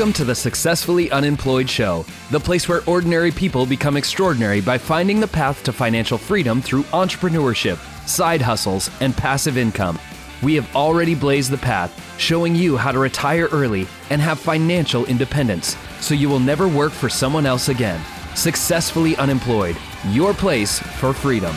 Welcome to the Successfully Unemployed Show, the place where ordinary people become extraordinary by finding the path to financial freedom through entrepreneurship, side hustles, and passive income. We have already blazed the path, showing you how to retire early and have financial independence so you will never work for someone else again. Successfully Unemployed, your place for freedom.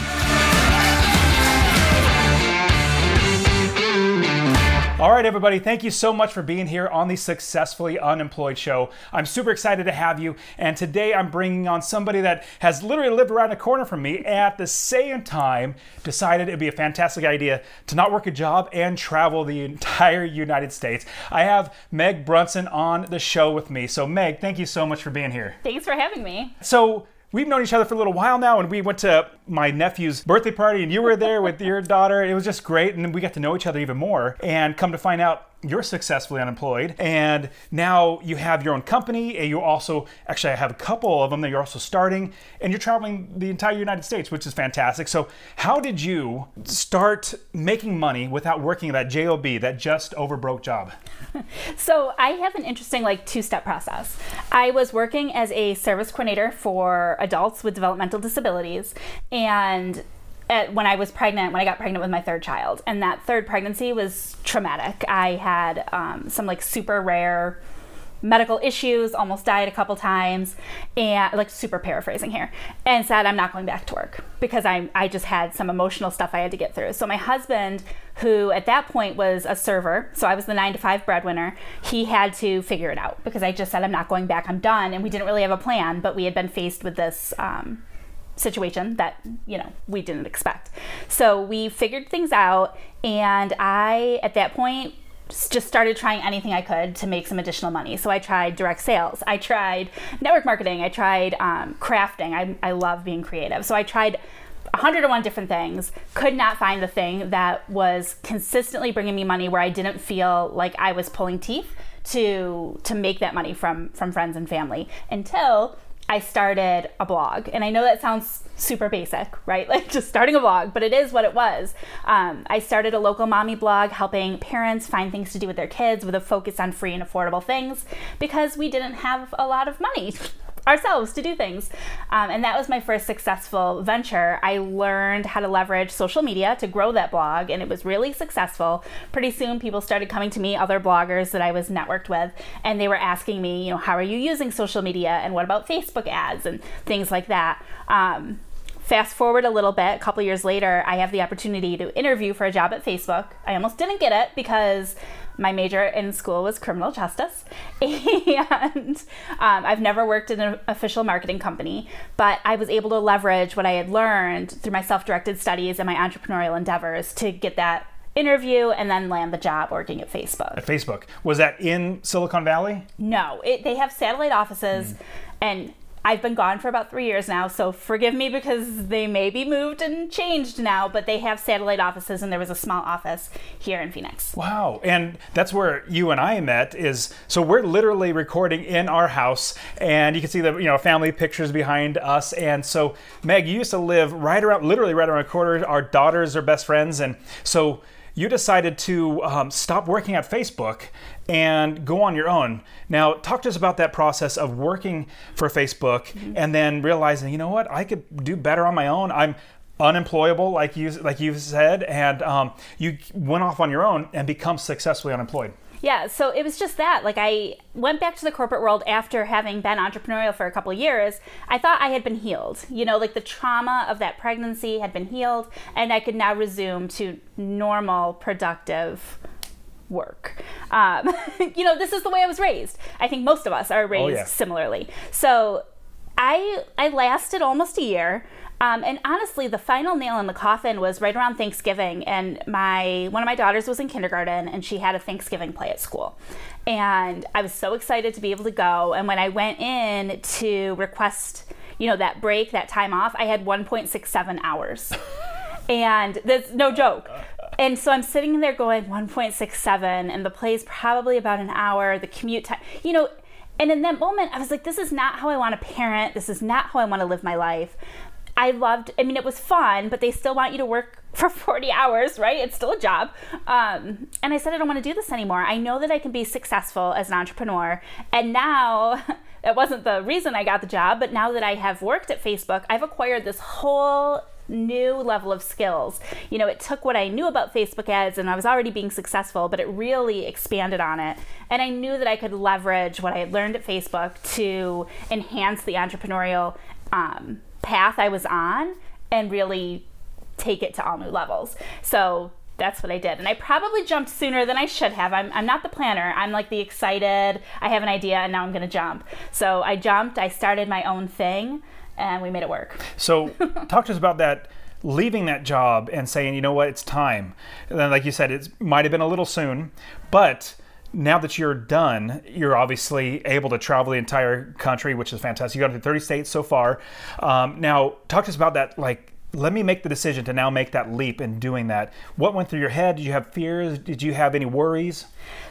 All right, everybody, thank you so much for being here on the Successfully Unemployed show. I'm super excited to have you, and today I'm bringing on somebody that has literally lived around the corner from me, at the same time decided it'd be a fantastic idea to not work a job and travel the entire United States. I have Meg Brunson on the show with me. So, Meg, thank you so much for being here. Thanks for having me. So, we've known each other for a little while now, and we went to my nephew's birthday party, and you were there with your daughter. It was just great, and we got to know each other even more. And come to find out, you're successfully unemployed and now you have your own company and you also actually I have a couple of them that you're also starting and you're traveling the entire United States which is fantastic. So how did you start making money without working that job that just over broke job? So I have an interesting like two-step process. I was working as a service coordinator for adults with developmental disabilities and at, when I was pregnant, when I got pregnant with my third child, and that third pregnancy was traumatic. I had um, some like super rare medical issues, almost died a couple times, and like super paraphrasing here, and said I'm not going back to work because I I just had some emotional stuff I had to get through. So my husband, who at that point was a server, so I was the nine to five breadwinner, he had to figure it out because I just said I'm not going back, I'm done, and we didn't really have a plan, but we had been faced with this. Um, situation that you know we didn't expect. So we figured things out and i at that point just started trying anything i could to make some additional money. So i tried direct sales. I tried network marketing. I tried um, crafting. I, I love being creative. So i tried 101 different things. Could not find the thing that was consistently bringing me money where i didn't feel like i was pulling teeth to to make that money from from friends and family until I started a blog. And I know that sounds super basic, right? Like just starting a blog, but it is what it was. Um, I started a local mommy blog helping parents find things to do with their kids with a focus on free and affordable things because we didn't have a lot of money ourselves to do things. Um, and that was my first successful venture. I learned how to leverage social media to grow that blog, and it was really successful. Pretty soon, people started coming to me, other bloggers that I was networked with, and they were asking me, you know, how are you using social media, and what about Facebook ads, and things like that. Um, fast forward a little bit, a couple years later, I have the opportunity to interview for a job at Facebook. I almost didn't get it because my major in school was criminal justice, and um, I've never worked in an official marketing company, but I was able to leverage what I had learned through my self directed studies and my entrepreneurial endeavors to get that interview and then land the job working at Facebook. At Facebook. Was that in Silicon Valley? No, it, they have satellite offices, mm. and I've been gone for about three years now, so forgive me because they may be moved and changed now, but they have satellite offices, and there was a small office here in Phoenix. Wow, and that's where you and I met. Is so we're literally recording in our house, and you can see the you know family pictures behind us. And so Meg, you used to live right around, literally right around the corner. Our daughters are best friends, and so you decided to um, stop working at Facebook and go on your own. Now, talk to us about that process of working for Facebook mm-hmm. and then realizing, you know what, I could do better on my own. I'm unemployable, like you like you said, and um, you went off on your own and become successfully unemployed. Yeah, so it was just that. Like I went back to the corporate world after having been entrepreneurial for a couple years. I thought I had been healed. You know, like the trauma of that pregnancy had been healed and I could now resume to normal productive work. Um, you know, this is the way I was raised. I think most of us are raised oh, yeah. similarly. So I I lasted almost a year. Um, and honestly, the final nail in the coffin was right around Thanksgiving, and my one of my daughters was in kindergarten, and she had a Thanksgiving play at school, and I was so excited to be able to go. And when I went in to request, you know, that break, that time off, I had 1.67 hours, and that's no joke. And so I'm sitting there going 1.67, and the play's probably about an hour. The commute time, you know. And in that moment, I was like, this is not how I want to parent. This is not how I want to live my life I loved, I mean, it was fun, but they still want you to work for 40 hours, right? It's still a job. Um, and I said, I don't want to do this anymore. I know that I can be successful as an entrepreneur. And now, that wasn't the reason I got the job, but now that I have worked at Facebook, I've acquired this whole new level of skills. You know, it took what I knew about Facebook ads and I was already being successful, but it really expanded on it. And I knew that I could leverage what I had learned at Facebook to enhance the entrepreneurial um, path I was on and really take it to all new levels. So that's what I did. And I probably jumped sooner than I should have. I'm, I'm not the planner. I'm like the excited, I have an idea and now I'm going to jump. So I jumped, I started my own thing, and we made it work. So, talk to us about that leaving that job and saying, you know what, it's time. And then, like you said, it might have been a little soon, but now that you're done, you're obviously able to travel the entire country, which is fantastic. You got to 30 states so far. Um, now, talk to us about that, like let me make the decision to now make that leap in doing that. What went through your head? Did you have fears? Did you have any worries?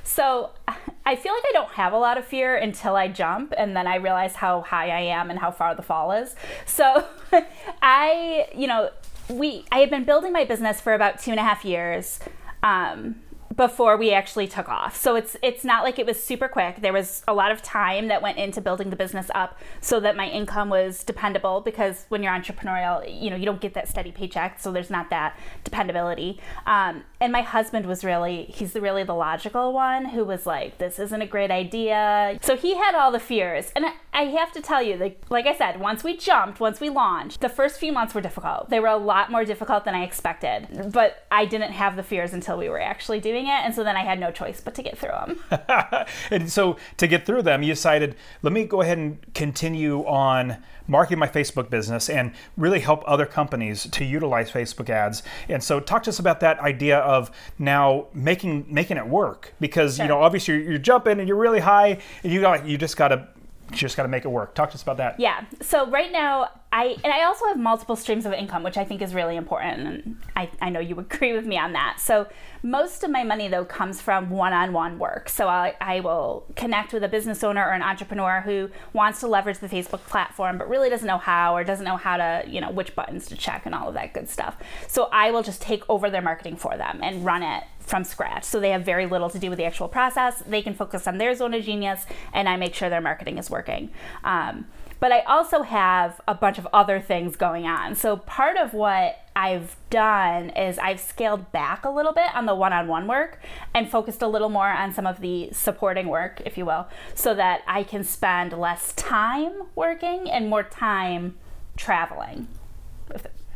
So I feel like I don't have a lot of fear until I jump and then I realize how high I am and how far the fall is. So I, you know, we I had been building my business for about two and a half years. Um, before we actually took off. So it's it's not like it was super quick. There was a lot of time that went into building the business up so that my income was dependable because when you're entrepreneurial, you know, you don't get that steady paycheck, so there's not that dependability. Um, and my husband was really he's really the logical one who was like, this isn't a great idea. So he had all the fears. And I, have to tell you, like like I said, once we jumped, once we launched, the first few months were difficult. They were a lot more difficult than I expected. But I didn't have the fears until we were actually doing it. And so then I had no choice but to get through them. and so to get through them, you decided, let me go ahead and continue on marketing my Facebook business and really help other companies to utilize Facebook ads. And so talk to us about that idea of now making making it work because sure. you know obviously you're, you're jumping and you're really high and you got you just got to just got to make it work. Talk to us about that. Yeah. So right now, I and I also have multiple streams of income, which I think is really important, and I, I know you agree with me on that. So most of my money though comes from one-on-one work. So I, I will connect with a business owner or an entrepreneur who wants to leverage the Facebook platform, but really doesn't know how or doesn't know how to you know which buttons to check and all of that good stuff. So I will just take over their marketing for them and run it from scratch. So they have very little to do with the actual process. They can focus on their zone of genius, and I make sure their marketing is working. Um, but I also have a bunch of other things going on. So part of what I've done is I've scaled back a little bit on the one on one work and focused a little more on some of the supporting work, if you will, so that I can spend less time working and more time traveling.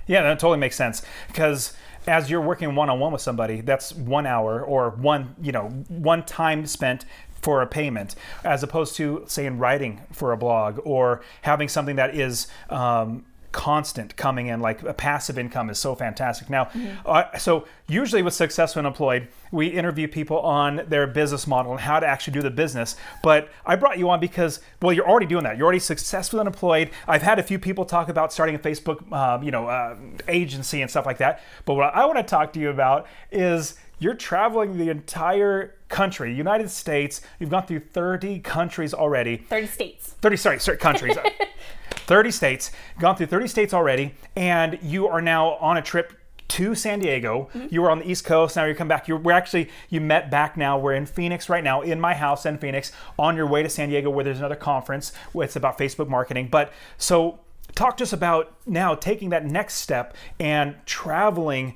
Yeah, that totally makes sense because as you're working one on one with somebody, that's one hour or one, you know, one time spent for a payment, as opposed to, say, in writing for a blog or having something that is um, constant coming in like a passive income is so fantastic. Now mm-hmm. uh, so usually with successful employed we interview people on their business model and how to actually do the business. But i brought you on because well you're already doing that. You're already successful and employed. I've had a few people talk about starting a facebook um, you know uh, agency and stuff like that. But what i want to talk to you about is you're traveling the entire country, United States. You've gone through 30 countries already. 30 states. 30, sorry, sorry countries. 30 states, gone through 30 states already, and you are now on a trip to San Diego. Mm-hmm. You were on the East Coast. Now you come back. You're, we're actually you met back now. We're in Phoenix right now, in my house in Phoenix, on your way to San Diego, where there's another conference. It's about Facebook marketing. But so talk to us about now taking that next step and traveling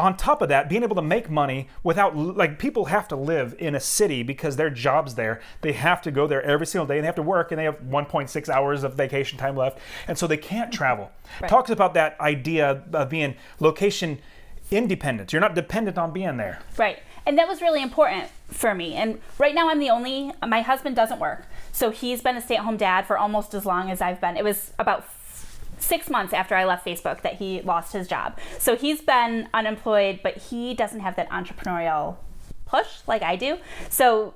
on top of that, being able to make money without like people have to live in a city because their job's there. They have to go there every single day and they have to work and they have 1.6 hours of vacation time left. And so they can't travel. Right. Talks about that idea of being location independent. You're not dependent on being there. Right. And that was really important for me. And right now I'm the only my husband doesn't work. So he's been a stay-at-home dad for almost as long as I've been. It was about six months after I left Facebook that he lost his job. So he's been unemployed, but he doesn't have that entrepreneurial push like I do. So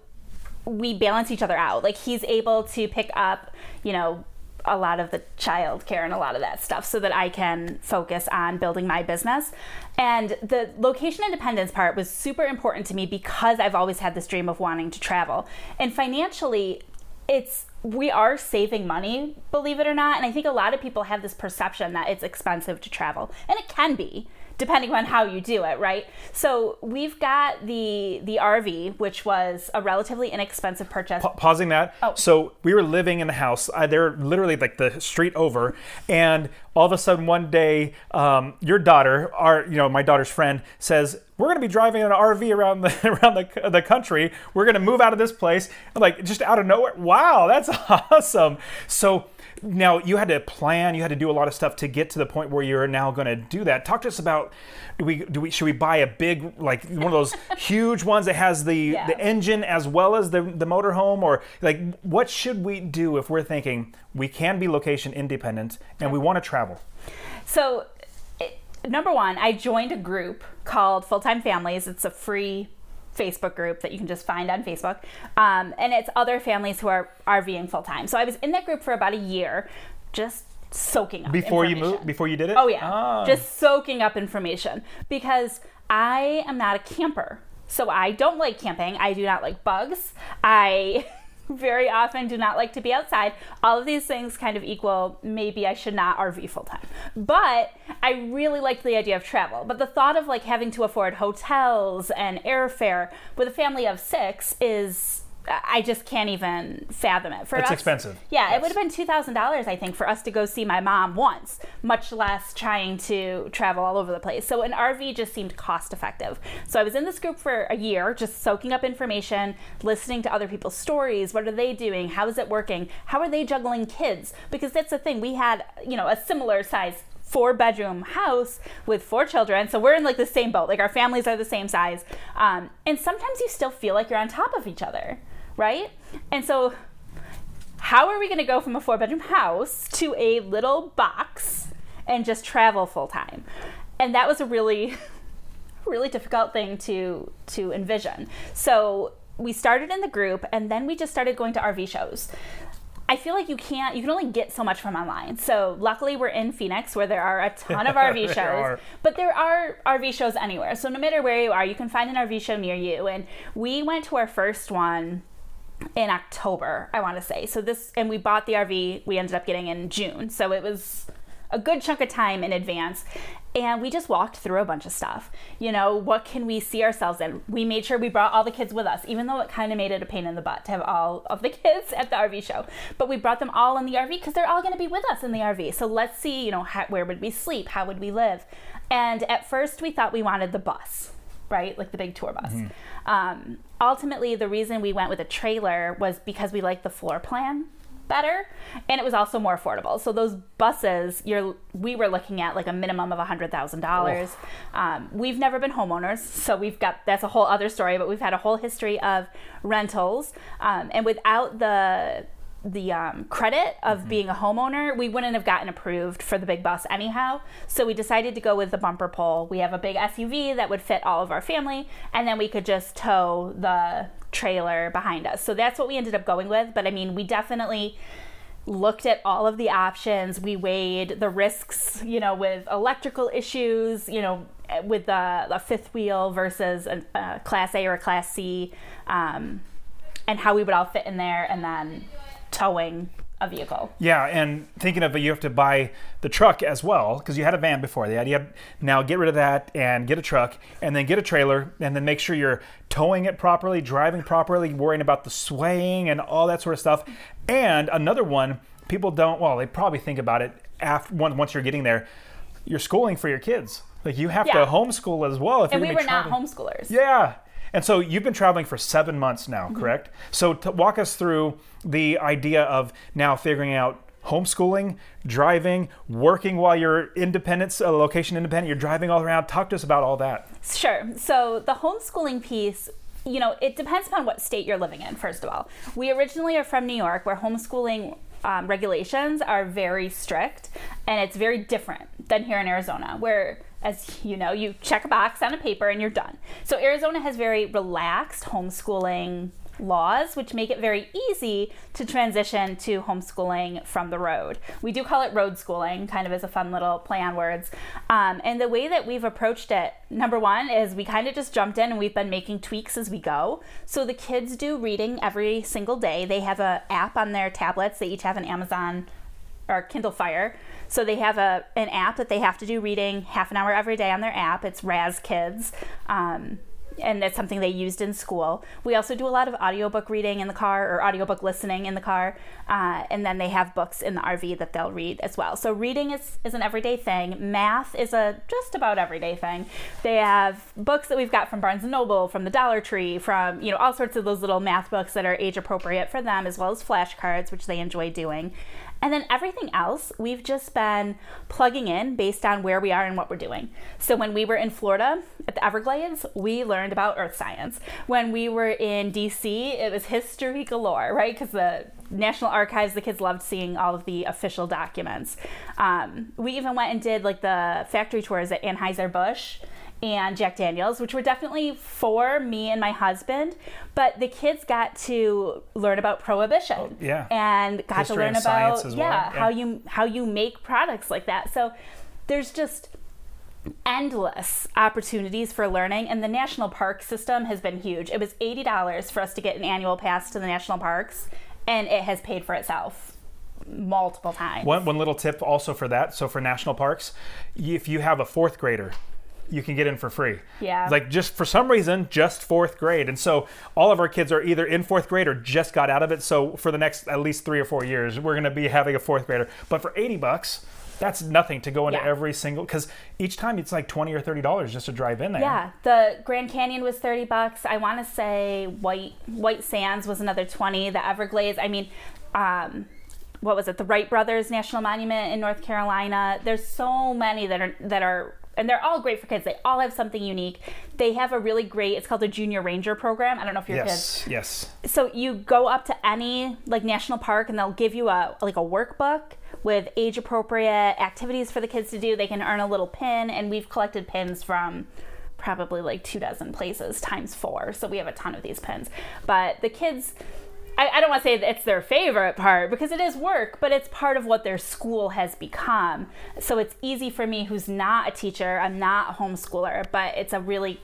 we balance each other out. Like he's able to pick up, you know, a lot of the child care and a lot of that stuff so that I can focus on building my business. And the location independence part was super important to me because I've always had this dream of wanting to travel. And financially, it's we are saving money, believe it or not. And I think a lot of people have this perception that it's expensive to travel, and it can be depending on how you do it, right? So we've got the the RV, which was a relatively inexpensive purchase. Pa- pausing that. Oh. So we were living in the house. Uh, they're literally like the street over, and all of a sudden one day, um, your daughter, our you know my daughter's friend, says we're going to be driving an RV around the around the, the country. We're going to move out of this place. I'm like just out of nowhere. Wow, that's awesome. So now you had to plan you had to do a lot of stuff to get to the point where you're now going to do that talk to us about do we do we should we buy a big like one of those huge ones that has the Yeah. the engine as well as the the motorhome or like what should we do if we're thinking we can be location independent and we want to travel So, number one, I joined a group called Full Time Families. It's a free Facebook group that you can just find on Facebook. Um, and it's other families who are RVing full time. So I was in that group for about a year, just soaking up before you moved before you did it Oh yeah, Ah. just soaking up information because I am not a camper. So I don't like camping. I do not like bugs. I very often do not like to be outside. All of these things kind of equal maybe I should not RV full time. But I really liked the idea of travel. But the thought of like having to afford hotels and airfare with a family of 6 is I just can't even fathom it. For It's us- expensive. Yeah, Yes. it would have been two thousand dollars, I think, for us to go see my mom once, much less trying to travel all over the place. So an RV just seemed cost effective. So I was in this group for a year, just soaking up information, listening to other people's stories. What are they doing? How is it working? How are they juggling kids? Because that's the thing. We had, you know, a similar size four bedroom house with four children. So we're in like the same boat. Like our families are the same size. Um, and sometimes you still feel like you're on top of each other, right? And so how are we going to go from a four bedroom house to a little box and just travel full time? And that was a really, really difficult thing to to envision. So we started in the group, and then we just started going to RV shows. I feel like you can't, you can only get so much from online. So luckily we're in Phoenix where there are a ton of RV shows, but there are RV shows anywhere. So no matter where you are, you can find an RV show near you. And we went to our first one in October, I want to say. So this, and we bought the RV, we ended up getting in June. So it was a good chunk of time in advance. And we just walked through a bunch of stuff. You know, what can we see ourselves in? We made sure we brought all the kids with us, even though it kind of made it a pain in the butt to have all of the kids at the RV show. But we brought them all in the RV because they're all going to be with us in the RV. So let's see, you know, how, where would we sleep? How would we live? And at first, we thought we wanted the bus right? Like the big tour bus. Um, ultimately, the reason we went with a trailer was because we liked the floor plan better and it was also more affordable. So those buses you're we were looking at like a minimum of a hundred thousand dollars. Um, we've never been homeowners so we've got that's a whole other story but we've had a whole history of rentals. Um, and without the the um, credit of being a homeowner, we wouldn't have gotten approved for the big bus anyhow. So we decided to go with the bumper pull. We have a big SUV that would fit all of our family, and then we could just tow the trailer behind us. So that's what we ended up going with. But I mean, we definitely looked at all of the options. We weighed the risks, you know, with electrical issues, you know, with the, the fifth wheel versus a, a class A or a class C, um, and how we would all fit in there, and then towing a vehicle. Yeah, and thinking of it, you have to buy the truck as well because you had a van before. The idea now get rid of that and get a truck, and then get a trailer, and then make sure you're towing it properly, driving properly, worrying about the swaying and all that sort of stuff. And another one, people don't. Well, they probably think about it after once you're getting there. You're schooling for your kids. Like you have Yeah. to homeschool as well. If And you're we were not traveling. homeschoolers. Yeah. And so you've been traveling for seven months now, Mm-hmm. correct? So to walk us through the idea of now figuring out homeschooling, driving, working while you're independent, uh, location independent, you're driving all around. Talk to us about all that. Sure. So the homeschooling piece, you know, it depends upon what state you're living in, first of all. We originally are from New York, where homeschooling um, regulations are very strict, and it's very different than here in Arizona, where, as you know, you check a box on a paper and you're done. So Arizona has very relaxed homeschooling laws, which make it very easy to transition to homeschooling from the road. We do call it road schooling, kind of as a fun little play on words. Um, and the way that we've approached it, number one, is we kind of just jumped in and we've been making tweaks as we go. So the kids do reading every single day. They have an app on their tablets, they each have an Amazon or Kindle Fire. So they have a an app that they have to do reading half an hour every day on their app. It's Raz Kids. Um, and that's something they used in school. We also do a lot of audiobook reading in the car or audiobook listening in the car. Uh, and then they have books in the RV that they'll read as well. So reading is, is an everyday thing. Math is a just about everyday thing. They have books that we've got from Barnes & Noble, from the Dollar Tree, from, you know, all sorts of those little math books that are age appropriate for them, as well as flashcards, which they enjoy doing. And then everything else, we've just been plugging in based on where we are and what we're doing. So when we were in Florida at the Everglades, we learned about earth science. When we were in DC, it was history galore, right? Because the National Archives, the kids loved seeing all of the official documents. Um, we even went and did like the factory tours at Anheuser-Busch and Jack Daniels, which were definitely for me and my husband. But the kids got to learn about prohibition, oh, yeah, and got History to learn about well. yeah, yeah how you how you make products like that. So there's just endless opportunities for learning and the national park system has been huge it was $80 for us to get an annual pass to the national parks and it has paid for itself multiple times one, one little tip also for that so for national parks if you have a fourth grader you can get in for free. Yeah. Like just for some reason, just fourth grade. And so all of our kids are either in fourth grade or just got out of it. So for the next at least three or four years, we're going to be having a fourth grader. But for 80 bucks, that's nothing to go into Yeah. every single because each time it's like 20 or 30 dollars just to drive in there. Yeah, the Grand Canyon was thirty bucks. I want to say White White Sands was another twenty. The Everglades. I mean, um, what was it? The Wright Brothers National Monument in North Carolina. There's so many that are that are. And they're all great for kids. They all have something unique. They have a really great. It's called the Junior Ranger program. I don't know if your kids Yes. Yes. so you go up to any like national park and they'll give you a like a workbook with age appropriate activities for the kids to do they can earn a little pin and we've collected pins from probably like two dozen places times four so we have a ton of these pins but the kids I, I don't want to say that it's their favorite part because it is work, but it's part of what their school has become. So it's easy for me, who's not a teacher, I'm not a homeschooler, but it's a really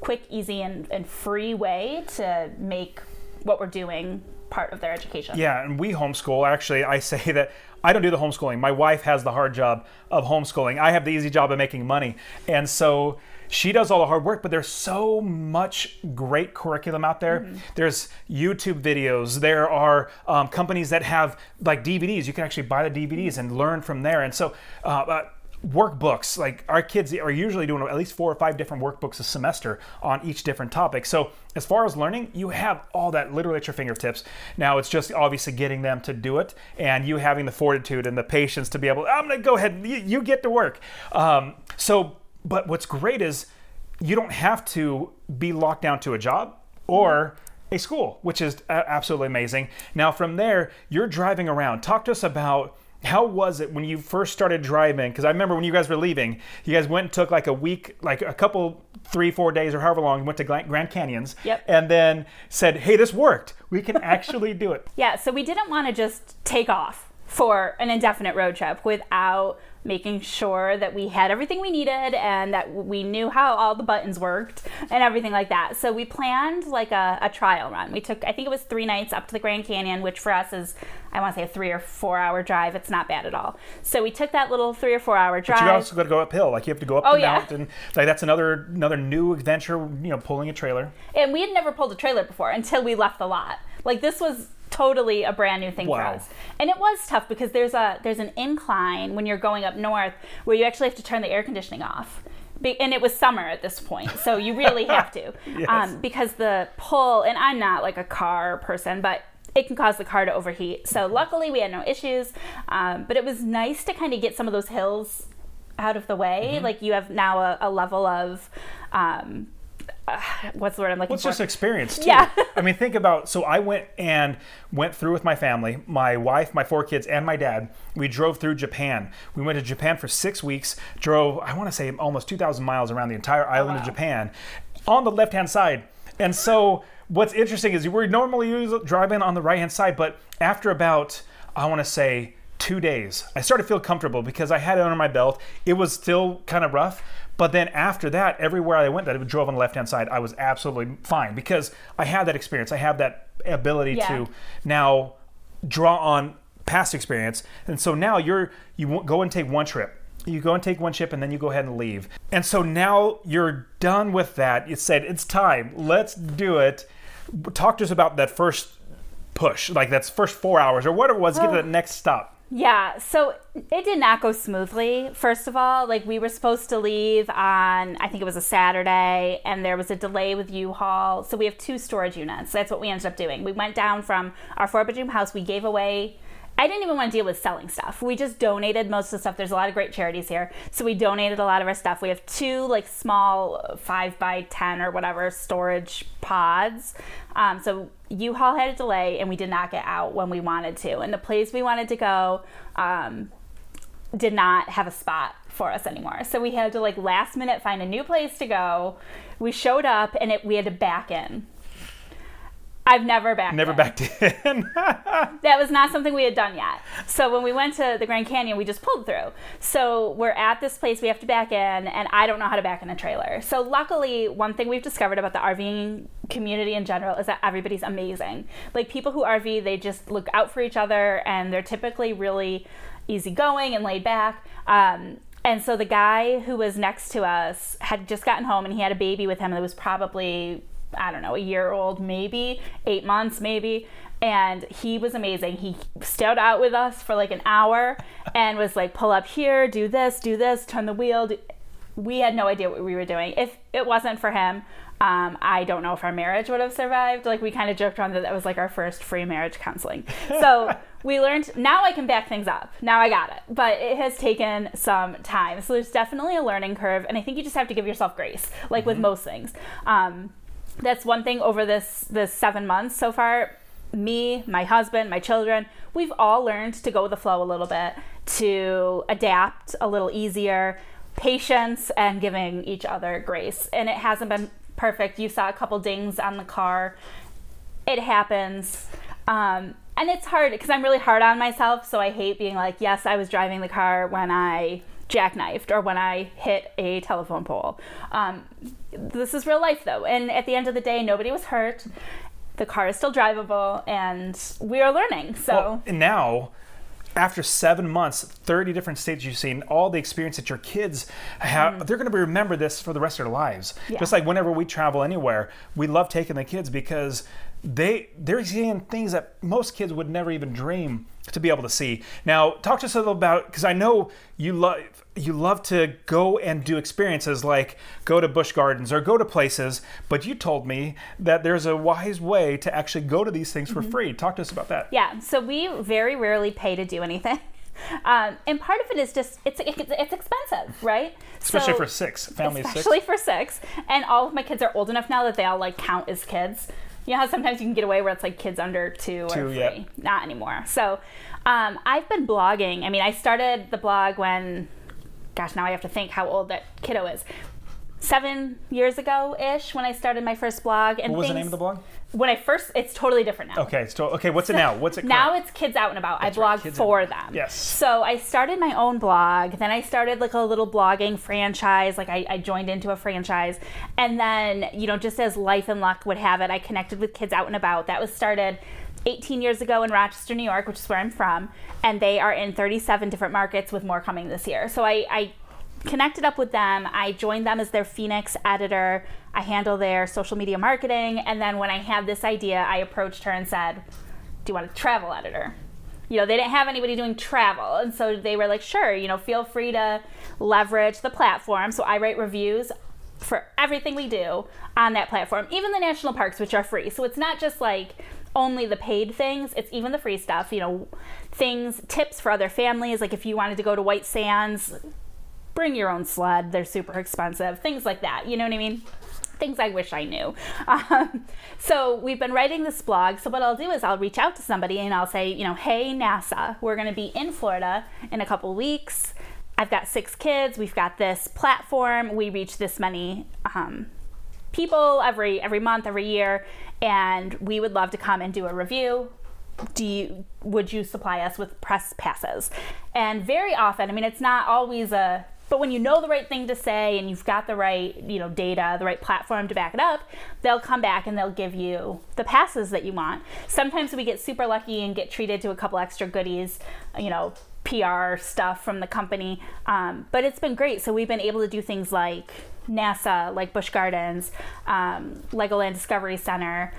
quick, easy, and, and free way to make what we're doing part of their education. Yeah, and we homeschool. Actually, I say that I don't do the homeschooling. My wife has the hard job of homeschooling. I have the easy job of making money. And so she does all the hard work, but there's so much great curriculum out there. There's YouTube videos. There are um, companies that have like DVDs. You can actually buy the DVDs and learn from there. And so, uh, uh, workbooks like our kids are usually doing at least four or five different workbooks a semester on each different topic so as far as learning you have all that literally at your fingertips now it's just obviously getting them to do it and you having the fortitude and the patience to be able i'm going to go ahead you, you get to work um, so but what's great is you don't have to be locked down to a job or a school, which is absolutely amazing. Now, from there, you're driving around. Talk to us about how was it when you first started driving? Because I remember when you guys were leaving, you guys went and took like a week, like a couple, three, four days, or however long, went to Grand Canyons, Yep. and then said, "Hey, this worked. We can actually do it." Yeah, so we didn't want to just take off for an indefinite road trip without making sure that we had everything we needed and that we knew how all the buttons worked and everything like that. So we planned like a, a trial run. We took, I think it was three nights up to the Grand Canyon, which for us is, I want to say a three or four hour drive. It's not bad at all. So we took that little three or four hour drive. But you also got to go uphill. Like you have to go up Oh, the yeah. mountain. Like that's another another new adventure. You know, pulling a trailer. and we had never pulled a trailer before until we left the lot. Like this was totally a brand new thing for us. And it was tough because there's a there's an incline when you're going up north where you actually have to turn the air conditioning off. Be- And it was summer at this point, so you really have to, um, because the pull. And I'm not like a car person, but it can cause the car to overheat. So luckily we had no issues, um, but it was nice to kind of get some of those hills out of the way. Mm-hmm. Like you have now a, a level of um, uh, what's the word I'm looking it's for? just experience too. Yeah. I mean, think about so I went and went through with my family, my wife, my four kids, and my dad. We drove through Japan. We went to Japan for six weeks. Drove, I want to say, almost 2,000 miles around the entire island of wow. Japan. On the left-hand side. And so what's interesting is we're normally driving on the right hand side, but after about I want to say two days, I started to feel comfortable because I had it under my belt. It was still kind of rough, but then after that, everywhere I went that I drove on the left hand side, I was absolutely fine because I had that experience. I have that ability Yeah. to now draw on past experience. And so now you're you go and take one trip. You go and take one trip and then you go ahead and leave. And so now you're done with that. You said it's time. Let's do it. Talk to us about that first push, like that's first 4 hours or whatever it was, get to that next stop. Yeah, so it did not go smoothly. First of all, like we were supposed to leave on, I think it was a Saturday, and there was a delay with U-Haul. So we have two storage units. That's what we ended up doing. We went down from our four-bedroom house. We gave away. I didn't even want to deal with selling stuff. We just donated most of the stuff. There's a lot of great charities here, so we donated a lot of our stuff. We have two like small five by ten or whatever storage pods. Um, so U-Haul had a delay, and we did not get out when we wanted to. And the place we wanted to go um, did not have a spot for us anymore. So we had to like last minute find a new place to go. We showed up, and it we had to back in. I've never backed. Never in. backed in. That was not something we had done yet. So when we went to the Grand Canyon, we just pulled through. So we're at this place we have to back in, and I don't know how to back in a trailer. So luckily, one thing we've discovered about the RVing community in general is that everybody's amazing. Like people who RV, they just look out for each other, and they're typically really easygoing and laid back. Um, and so the guy who was next to us had just gotten home, and he had a baby with him that was probably I don't know, a year old, maybe eight months, maybe. And he was amazing. He stayed out with us for like an hour and was like, pull up here, do this, do this, turn the wheel. We had no idea what we were doing. If it wasn't for him, um, I don't know if our marriage would have survived. Like, we kind of joked around that that was like our first free marriage counseling. So we learned now I can back things up. Now I got it. But it has taken some time. So there's definitely a learning curve. And I think you just have to give yourself grace, like with most things. Um, that's one thing over this this seven months so far. Me my husband my children we've all learned to go with the flow a little bit to adapt a little easier patience and giving each other grace. And it hasn't been perfect. You saw a couple dings on the car. It happens. Um, and it's hard because i'm really hard on myself so i hate being like yes i was driving the car when i jackknifed or when I hit a telephone pole. Um, this is real life though, and at the end of the day, nobody was hurt. The car is still drivable, and we are learning. So Well, and now, after seven months, 30 different states you've seen, all the experience that your kids have, they're going to remember this for the rest of their lives. Mm-hmm. Yeah. Just like whenever we travel anywhere, we love taking the kids because they they're seeing things that most kids would never even dream to be able to see. Now, talk to us a little about because I know you love you love to go and do experiences like go to Busch Gardens or go to places, but you told me that there's a wise way to actually go to these things for free. Talk to us about that. yeah, so we very rarely pay to do anything. Um, and part of it is just it's it's, it's expensive, right? Especially So- for six, family of six. especially for six. And all of my kids are old enough now that they all like count as kids. You know how sometimes you can get away where it's like kids under two or Two, three. yeah. Not anymore. So um, I've been blogging. I mean, I started the blog when, gosh, now I have to think how old that kiddo is. Seven years ago ish when I started my first blog. And What was the name of the blog? When I first, it's totally different now. Okay, so okay, what's it now? What's it Now it's Kids Out and About. I right, blog Kids for them. Yes. So I started my own blog. Then I started like a little blogging franchise. Like I, I joined into a franchise. And then, you know, just as life and luck would have it, I connected with Kids Out and About. That was started 18 years ago in Rochester, New York, which is where I'm from. And they are in 37 different markets with more coming this year. So I, I connected up with them. I joined them as their Phoenix editor. I handle their social media marketing. And then when I had this idea, I approached her and said, Do you want a travel editor? You know, they didn't have anybody doing travel. And so they were like, Sure, you know, feel free to leverage the platform. So I write reviews for everything we do on that platform, even the national parks, which are free. So it's not just like only the paid things, it's even the free stuff, you know, things, tips for other families. Like if you wanted to go to White Sands, bring your own sled, they're super expensive, things like that. You know what I mean? Things I wish I knew. Um, so we've been writing this blog. So what I'll do is I'll reach out to somebody and I'll say, you know, hey NASA, we're going to be in Florida in a couple weeks. I've got six kids. We've got this platform. We reach this many um, people every every month, every year, and we would love to come and do a review. Do you would you supply us with press passes? And very often, I mean, it's not always a but when you know the right thing to say and you've got the right, you know, data, the right platform to back it up, they'll come back and they'll give you the passes that you want. Sometimes we get super lucky and get treated to a couple extra goodies, you know, PR stuff from the company. Um, but it's been great. So we've been able to do things like NASA, like Busch Gardens, um, Legoland Discovery Center,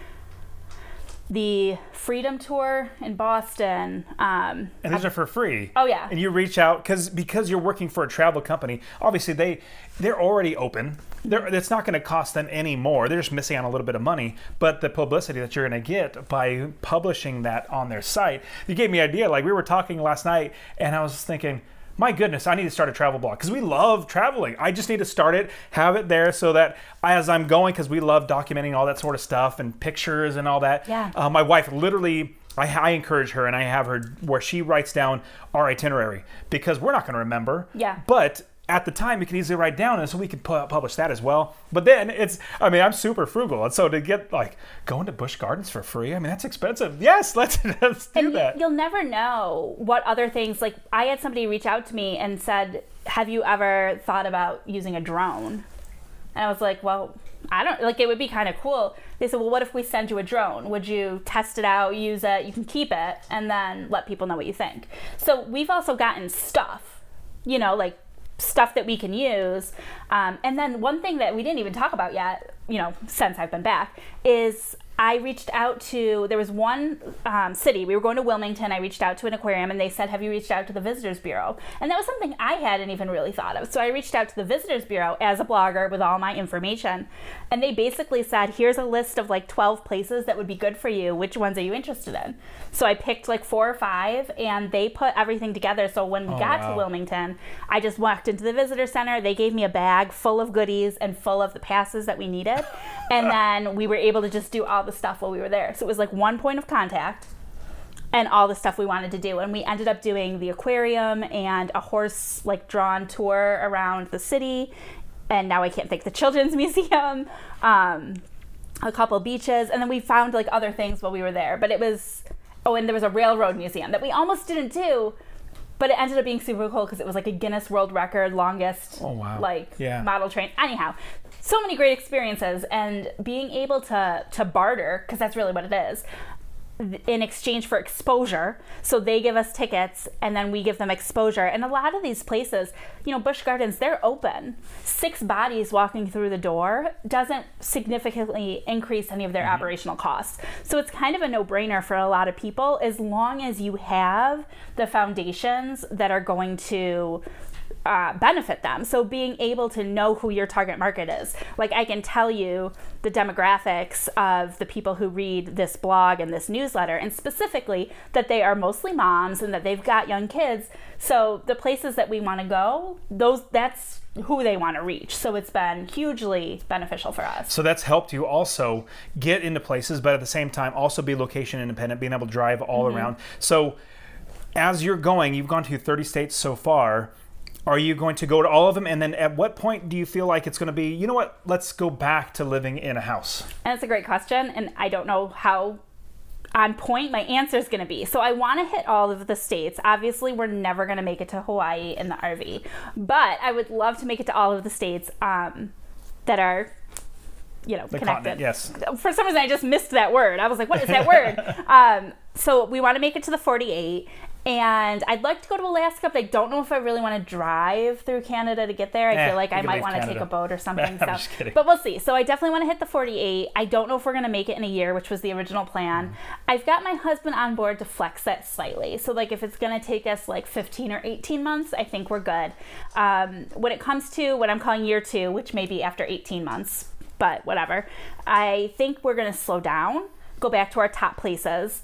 the Freedom Tour in Boston. Um, and these are for free. Oh yeah. And you reach out because because you're working for a travel company. Obviously they they're already open. They're, it's not going to cost them any more. They're just missing out on a little bit of money. But the publicity that you're going to get by publishing that on their site, you gave me an idea. Like we were talking last night, and I was thinking my goodness, I need to start a travel blog because we love traveling. I just need to start it, have it there so that as I'm going, because we love documenting all that sort of stuff and pictures and all that. Yeah. Uh, my wife literally. I, I encourage her and I have her where she writes down our itinerary because we're not going to remember. Yeah. But at the time, you can easily write down, and so we can pu- publish that as well. But then it's, I mean, I'm super frugal, and so to get like going to Busch Gardens for free, I mean, that's expensive. Yes, let's let's do and that. You'll never know what other things. Like I had somebody reach out to me and said, "Have you ever thought about using a drone?" And I was like, "Well, I don't like. It would be kind of cool." They said, "Well, what if we send you a drone? Would you test it out, use it? You can keep it, and then let people know what you think." So we've also gotten stuff, you know, like stuff that we can use. Um, and then one thing that we didn't even talk about yet, you know, since I've been back, is I reached out to, there was one um, city, we were going to Wilmington. I reached out to an aquarium and they said, Have you reached out to the Visitors Bureau? And that was something I hadn't even really thought of. So I reached out to the Visitors Bureau as a blogger with all my information. And they basically said, Here's a list of like 12 places that would be good for you. Which ones are you interested in? So I picked like four or five and they put everything together. So when we Oh, got wow. to Wilmington, I just walked into the visitor center. They gave me a bag full of goodies and full of the passes that we needed. And then we were able to just do all the stuff while we were there. So it was like one point of contact and all the stuff we wanted to do. And we ended up doing the aquarium and a horse like drawn tour around the city. And now I can't think the children's museum. Um, a couple beaches, and then we found like other things while we were there. But it was oh, and there was a railroad museum that we almost didn't do, but it ended up being super cool because it was like a Guinness World Record longest Oh, wow. like Yeah. model train. Anyhow, so many great experiences, and being able to to barter because that's really what it is in exchange for exposure. So they give us tickets and then we give them exposure. And a lot of these places, you know, Busch Gardens, they're open. Six bodies walking through the door doesn't significantly increase any of their mm-hmm. operational costs. So it's kind of a no brainer for a lot of people as long as you have the foundations that are going to uh, benefit them. So being able to know who your target market is, like I can tell you the demographics of the people who read this blog and this newsletter, and specifically that they are mostly moms and that they've got young kids. So the places that we want to go, those that's who they want to reach. So it's been hugely beneficial for us. So that's helped you also get into places, but at the same time also be location independent, being able to drive all Mm-hmm. around. So as you're going, you've gone to 30 states so far. Are you going to go to all of them? And then at what point do you feel like it's going to be, you know what, let's go back to living in a house? And it's a great question, and I don't know how on point my answer is going to be. So I want to hit all of the states. Obviously, we're never going to make it to Hawaii in the RV, but I would love to make it to all of the states um, that are, you know, The connected. yes. For some reason, I just missed that word. I was like, "What is that word?" Um, so we want to make it to the 48. And I'd like to go to Alaska, but I don't know if I really want to drive through Canada to get there. I Eh, feel like I might want to take a boat or something. So. just kidding. But we'll see. So I definitely want to hit the 48. I don't know if we're going to make it in a year, which was the original plan. I've got my husband on board to flex that slightly. So like if it's going to take us like 15 or 18 months, I think we're good. Um, when it comes to what I'm calling year two, which may be after 18 months, but whatever, I think we're going to slow down, go back to our top places.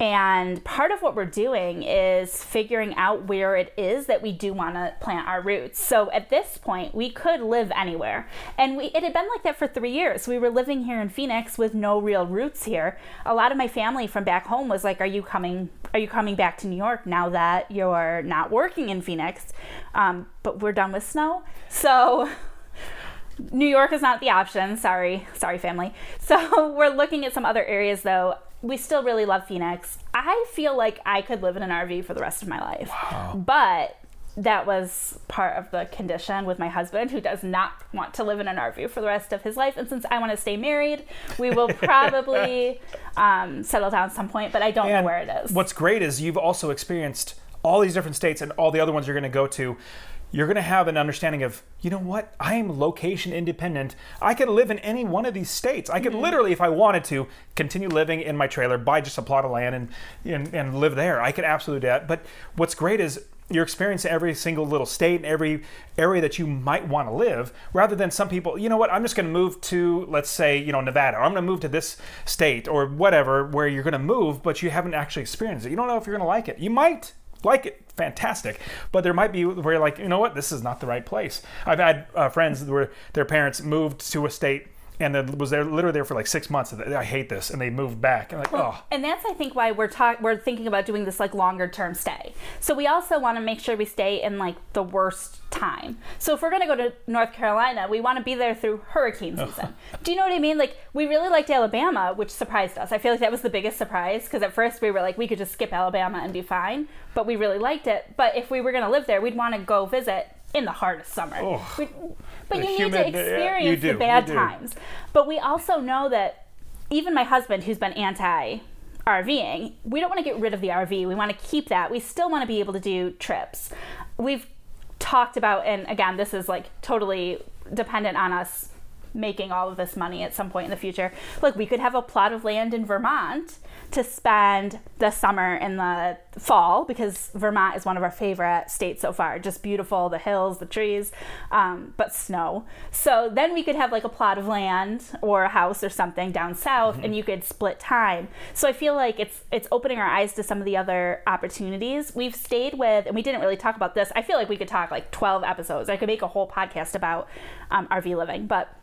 And part of what we're doing is figuring out where it is that we do want to plant our roots. So at this point, we could live anywhere. And we, it had been like that for three years. We were living here in Phoenix with no real roots here. A lot of my family from back home was like, "Are you coming? Are you coming back to New York now that you're not working in Phoenix?" Um, but we're done with snow, so New York is not the option. Sorry, sorry, family. So we're looking at some other areas though. We still really love Phoenix. I feel like I could live in an RV for the rest of my life. Wow. But that was part of the condition with my husband, who does not want to live in an RV for the rest of his life. And since I want to stay married, we will probably um, settle down at some point, but I don't and know where it is. What's great is you've also experienced all these different states and all the other ones you're going to go to you're going to have an understanding of, you know what, I am location independent. I could live in any one of these states. I could mm-hmm. literally, if I wanted to, continue living in my trailer, buy just a plot of land and, and, and live there. I could absolutely do that. But what's great is you're experiencing every single little state and every area that you might want to live rather than some people you know what i'm just going to move to let's say you know nevada or i'm going to move to this state or whatever where you're going to move but you haven't actually experienced it you don't know if you're going to like it you might like it, fantastic. But there might be where you're like, you know what, this is not the right place. I've had uh, friends where their parents moved to a state and then was there literally there for like six months. I hate this, and they moved back. And like, well, oh. And that's I think why we're talk we're thinking about doing this like longer term stay. So we also want to make sure we stay in like the worst time. So if we're gonna go to North Carolina, we want to be there through hurricane season. Do you know what I mean? Like we really liked Alabama, which surprised us. I feel like that was the biggest surprise because at first we were like we could just skip Alabama and be fine, but we really liked it. But if we were gonna live there, we'd want to go visit in the hardest summer. Oh, we, but you humid, need to experience yeah, the bad times. But we also know that even my husband, who's been anti RVing, we don't want to get rid of the RV. We want to keep that. We still want to be able to do trips. We've talked about, and again, this is like totally dependent on us making all of this money at some point in the future. Like, we could have a plot of land in Vermont to spend the summer and the fall because Vermont is one of our favorite states so far. Just beautiful, the hills, the trees, um, but snow. So then we could have like a plot of land or a house or something down south, mm-hmm. and you could split time. So I feel like it's it's opening our eyes to some of the other opportunities we've stayed with, and we didn't really talk about this. I feel like we could talk like twelve episodes. I could make a whole podcast about um, RV living, but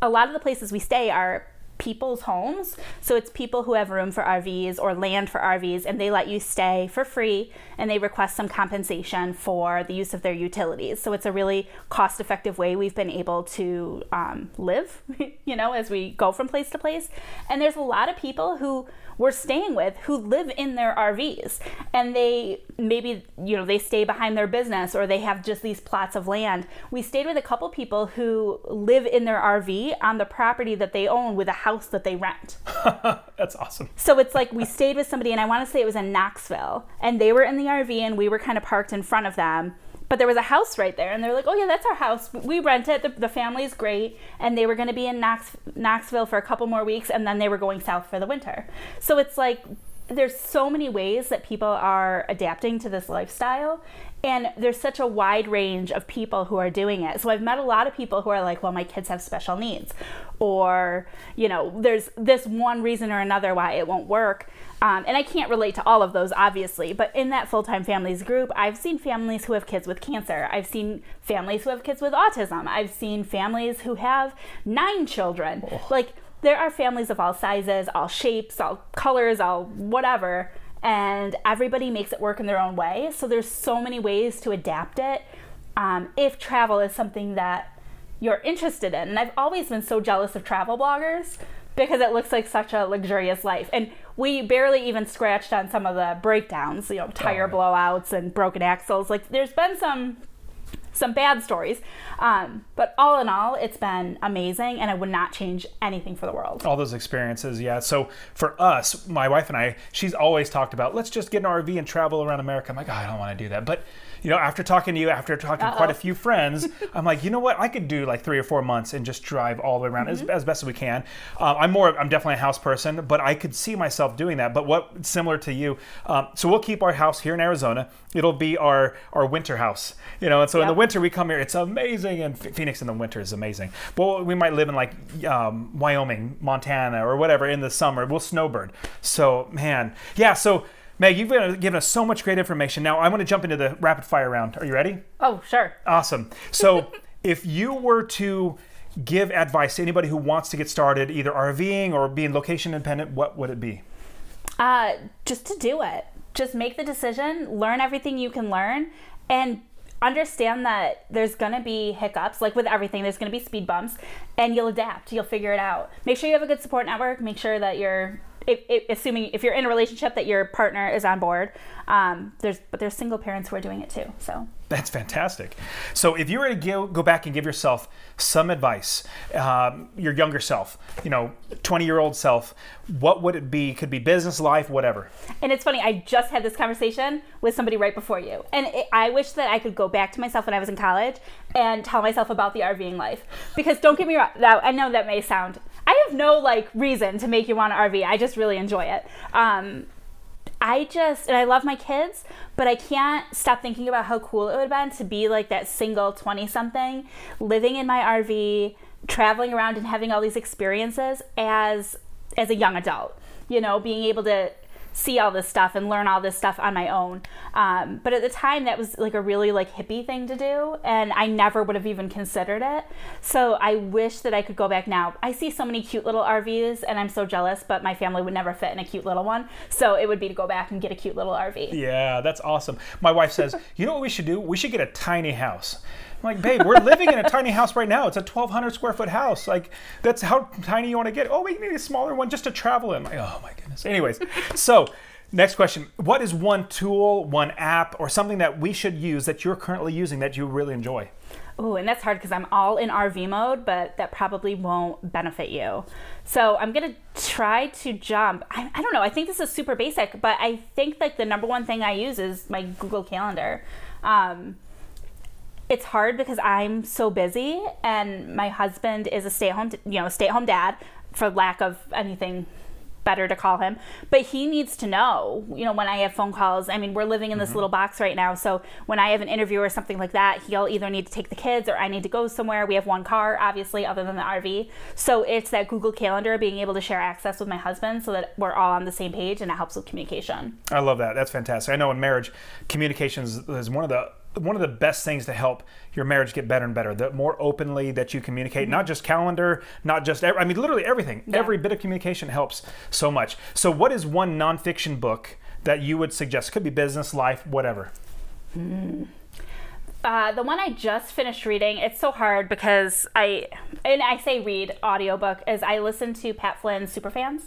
a lot of the places we stay are people's homes. So it's people who have room for RVs or land for RVs, and they let you stay for free and they request some compensation for the use of their utilities. So it's a really cost effective way we've been able to um, live, you know, as we go from place to place. And there's a lot of people who we're staying with who live in their RVs and they maybe you know they stay behind their business or they have just these plots of land. We stayed with a couple people who live in their RV on the property that they own with a house that they rent. That's awesome. So it's like we stayed with somebody and I want to say it was in Knoxville and they were in the RV and we were kind of parked in front of them. But there was a house right there and they're like oh yeah that's our house. We rent it. The, the family's great. And they were going to be in Knox, knoxville for a couple more weeks and then they were going south for the winter. So it's like there's so many ways that people are adapting to this lifestyle and there's such a wide range of people who are doing it. So i've met a lot of people who are like well my kids have special needs or you know there's this one reason or another why it won't work um, and I can't relate to all of those, obviously, but in that full time families group, I've seen families who have kids with cancer. I've seen families who have kids with autism. I've seen families who have nine children. Oh. Like, there are families of all sizes, all shapes, all colors, all whatever, and everybody makes it work in their own way. So, there's so many ways to adapt it. Um, if travel is something that you're interested in. And I've always been so jealous of travel bloggers because it looks like such a luxurious life. And we barely even scratched on some of the breakdowns, you know, tire oh. blowouts and broken axles. Like there's been some some bad stories. Um, but all in all, it's been amazing, and I would not change anything for the world. All those experiences, yeah. So for us, my wife and I, she's always talked about let's just get an RV and travel around America. I'm like, oh, I don't want to do that, but you know, after talking to you, after talking to quite a few friends, I'm like, you know what? I could do like three or four months and just drive all the way around mm-hmm. as, as, best as we can. Uh, I'm more, I'm definitely a house person, but I could see myself doing that. But what, similar to you, um, so we'll keep our house here in Arizona. It'll be our our winter house, you know. And so yep. in the winter we come here. It's amazing, and Phoenix in the winter is amazing. But we might live in like um, Wyoming, Montana, or whatever in the summer. We'll snowbird. So man, yeah. So Meg, you've given us so much great information. Now I want to jump into the rapid fire round. Are you ready? Oh, sure. Awesome. So, if you were to give advice to anybody who wants to get started, either RVing or being location independent, what would it be? Uh, just to do it. Just make the decision, learn everything you can learn, and understand that there's going to be hiccups like with everything there's going to be speed bumps and you'll adapt you'll figure it out make sure you have a good support network make sure that you're if, if, assuming if you're in a relationship that your partner is on board um, there's but there's single parents who are doing it too so. That's fantastic. So if you were to go, go back and give yourself some advice um, your younger self you know 20 year old self what would it be? Could be business life whatever. And it's funny i just had this conversation with somebody right before you and it, i wish that i could go back to myself when i was in college and tell myself about the rving life because don't get me wrong now i know that may sound I have no like reason to make you want to RV. I just really enjoy it. Um, I just and I love my kids, but I can't stop thinking about how cool it would have been to be like that single 20 something living in my RV, traveling around and having all these experiences as as a young adult. You know, being able to see all this stuff and learn all this stuff on my own. Um, but at the time, that was like a really like hippie thing to do, and I never would have even considered it. So I wish that I could go back now. I see so many cute little RVs, and I'm so jealous, but my family would never fit in a cute little one. So it would be to go back and get a cute little RV. Yeah, that's awesome. My wife says, you know what we should do? We should get a tiny house. Like, babe, we're living in a tiny house right now. It's a 1,200 square foot house. Like, that's how tiny you want to get. Oh, we need a smaller one just to travel in. Like, oh my goodness. Anyways, so next question: What is one tool, one app, or something that we should use that you're currently using that you really enjoy? Oh, and that's hard because I'm all in RV mode, but that probably won't benefit you. So I'm gonna try to jump. I, I don't know. I think this is super basic, but I think like the number one thing I use is my Google Calendar. Um, it's hard because I'm so busy and my husband is a stay-at-home, you know, stay-at-home dad for lack of anything better to call him. But he needs to know, you know, when I have phone calls. I mean, we're living in this mm-hmm. little box right now. So when I have an interview or something like that, he'll either need to take the kids or I need to go somewhere. We have one car, obviously, other than the RV. So it's that Google Calendar being able to share access with my husband so that we're all on the same page and it helps with communication. I love that. That's fantastic. I know in marriage, communication is one of the one of the best things to help your marriage get better and better. The more openly that you communicate, not just calendar, not just I mean literally everything. Yeah. Every bit of communication helps so much. So, what is one nonfiction book that you would suggest? Could be business, life, whatever. Mm. Uh, the one I just finished reading, it's so hard because I, and I say read audiobook, is I listen to Pat Flynn's Superfans.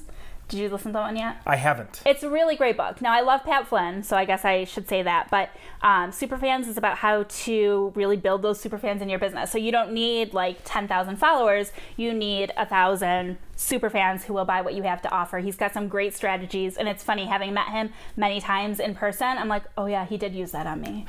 Did you listen to that one yet? I haven't. It's a really great book. Now, I love Pat Flynn, so I guess I should say that. But um, Superfans is about how to really build those superfans in your business. So you don't need like 10,000 followers, you need a thousand super fans who will buy what you have to offer. He's got some great strategies, and it's funny having met him many times in person. I'm like, oh yeah, he did use that on me.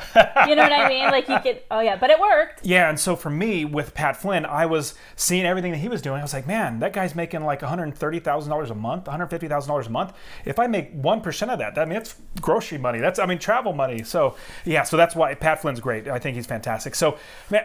you know what I mean? Like you could, oh yeah, but it worked. Yeah, and so for me with Pat Flynn, I was seeing everything that he was doing. I was like, man, that guy's making like 130 thousand dollars a month, 150 thousand dollars a month. If I make one percent of that, that I mean, it's grocery money. That's I mean, travel money. So yeah, so that's why Pat Flynn's great. I think he's fantastic. So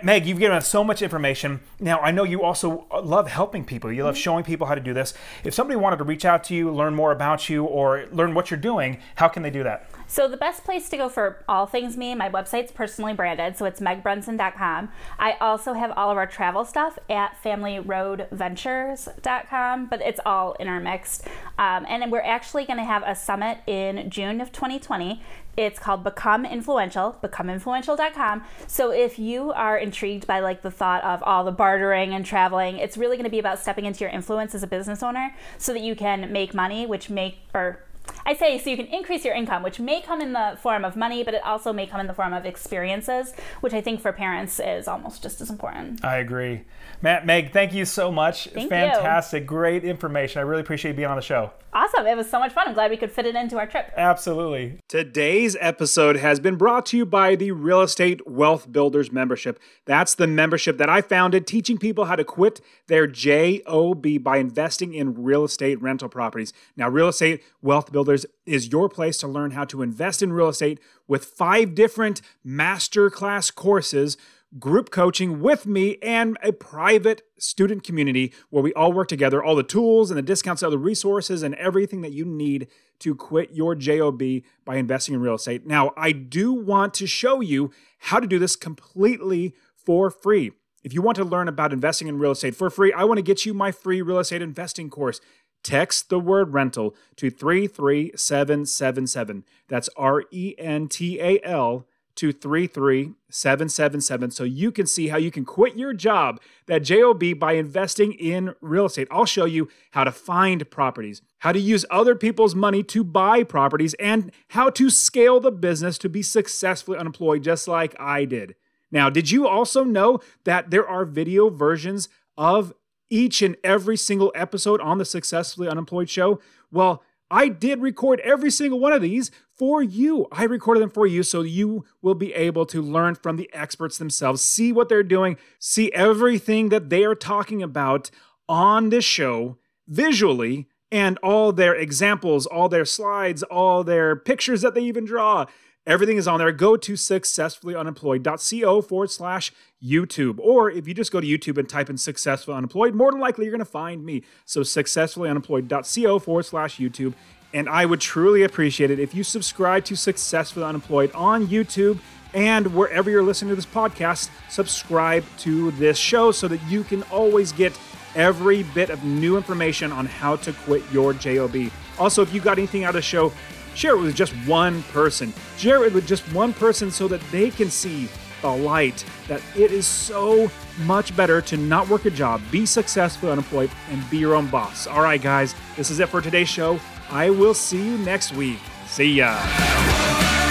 Meg, you've given us so much information. Now I know you also love helping people. You love mm-hmm. showing people how to do this. If somebody wanted to reach out to you, learn more about you, or learn what you're doing, how can they do that? So the best place to go for all things me, my website's personally branded, so it's megbrunson.com. I also have all of our travel stuff at familyroadventures.com, but it's all intermixed. Um, and we're actually going to have a summit in June of 2020. It's called Become Influential, becomeinfluential.com. So if you are intrigued by like the thought of all the bartering and traveling, it's really going to be about stepping into your influence as a business owner so that you can make money, which make or I say so you can increase your income, which may come in the form of money, but it also may come in the form of experiences, which I think for parents is almost just as important. I agree. Matt, Meg, thank you so much. Thank Fantastic, you. great information. I really appreciate you being on the show. Awesome. It was so much fun. I'm glad we could fit it into our trip. Absolutely. Today's episode has been brought to you by the Real Estate Wealth Builders membership. That's the membership that I founded, teaching people how to quit their JOB by investing in real estate rental properties. Now, Real Estate Wealth Builders is your place to learn how to invest in real estate with five different masterclass courses group coaching with me and a private student community where we all work together, all the tools and the discounts, all the resources and everything that you need to quit your JOB by investing in real estate. Now, I do want to show you how to do this completely for free. If you want to learn about investing in real estate for free, I want to get you my free real estate investing course. Text the word rental to 33777. That's R E N T A L to 33777 so you can see how you can quit your job, that JOB, by investing in real estate. I'll show you how to find properties, how to use other people's money to buy properties, and how to scale the business to be successfully unemployed, just like I did. Now, did you also know that there are video versions of each and every single episode on the Successfully Unemployed show? Well, I did record every single one of these for you. I recorded them for you so you will be able to learn from the experts themselves, see what they're doing, see everything that they are talking about on this show visually, and all their examples, all their slides, all their pictures that they even draw. Everything is on there. Go to successfullyunemployed.co forward slash YouTube. Or if you just go to YouTube and type in successfully unemployed, more than likely you're going to find me. So successfullyunemployed.co forward slash YouTube. And I would truly appreciate it if you subscribe to Successfully Unemployed on YouTube and wherever you're listening to this podcast, subscribe to this show so that you can always get every bit of new information on how to quit your JOB. Also, if you got anything out of the show, Share it with just one person. Share it with just one person so that they can see the light that it is so much better to not work a job, be successful, unemployed, and be your own boss. All right, guys, this is it for today's show. I will see you next week. See ya.